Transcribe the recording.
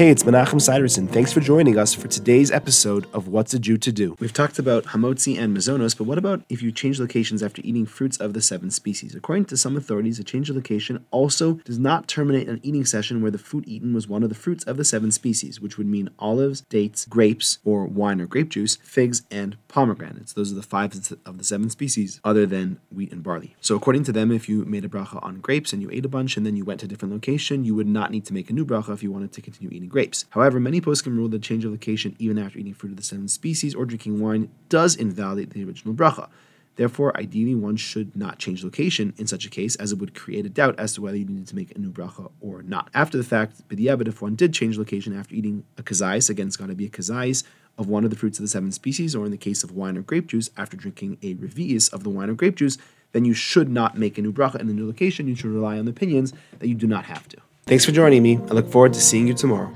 Hey, it's Menachem Siderson. Thanks for joining us for today's episode of What's a Jew to Do. We've talked about hamotzi and mazonos, but what about if you change locations after eating fruits of the seven species? According to some authorities, a change of location also does not terminate an eating session where the food eaten was one of the fruits of the seven species, which would mean olives, dates, grapes, or wine or grape juice, figs, and pomegranates. Those are the five of the seven species, other than wheat and barley. So, according to them, if you made a bracha on grapes and you ate a bunch and then you went to a different location, you would not need to make a new bracha if you wanted to continue eating grapes. However, many poskim rule that change of location, even after eating fruit of the seven species or drinking wine, does invalidate the original bracha. Therefore, ideally, one should not change location in such a case, as it would create a doubt as to whether you needed to make a new bracha or not. After the fact, b'diavad, if one did change location after eating a kazais, again, it's got to be a kazais of one of the fruits of the seven species, or in the case of wine or grape juice, after drinking a revi'is of the wine or grape juice, then you should not make a new bracha in the new location. You should rely on the opinions that you do not have to. Thanks for joining me. I look forward to seeing you tomorrow.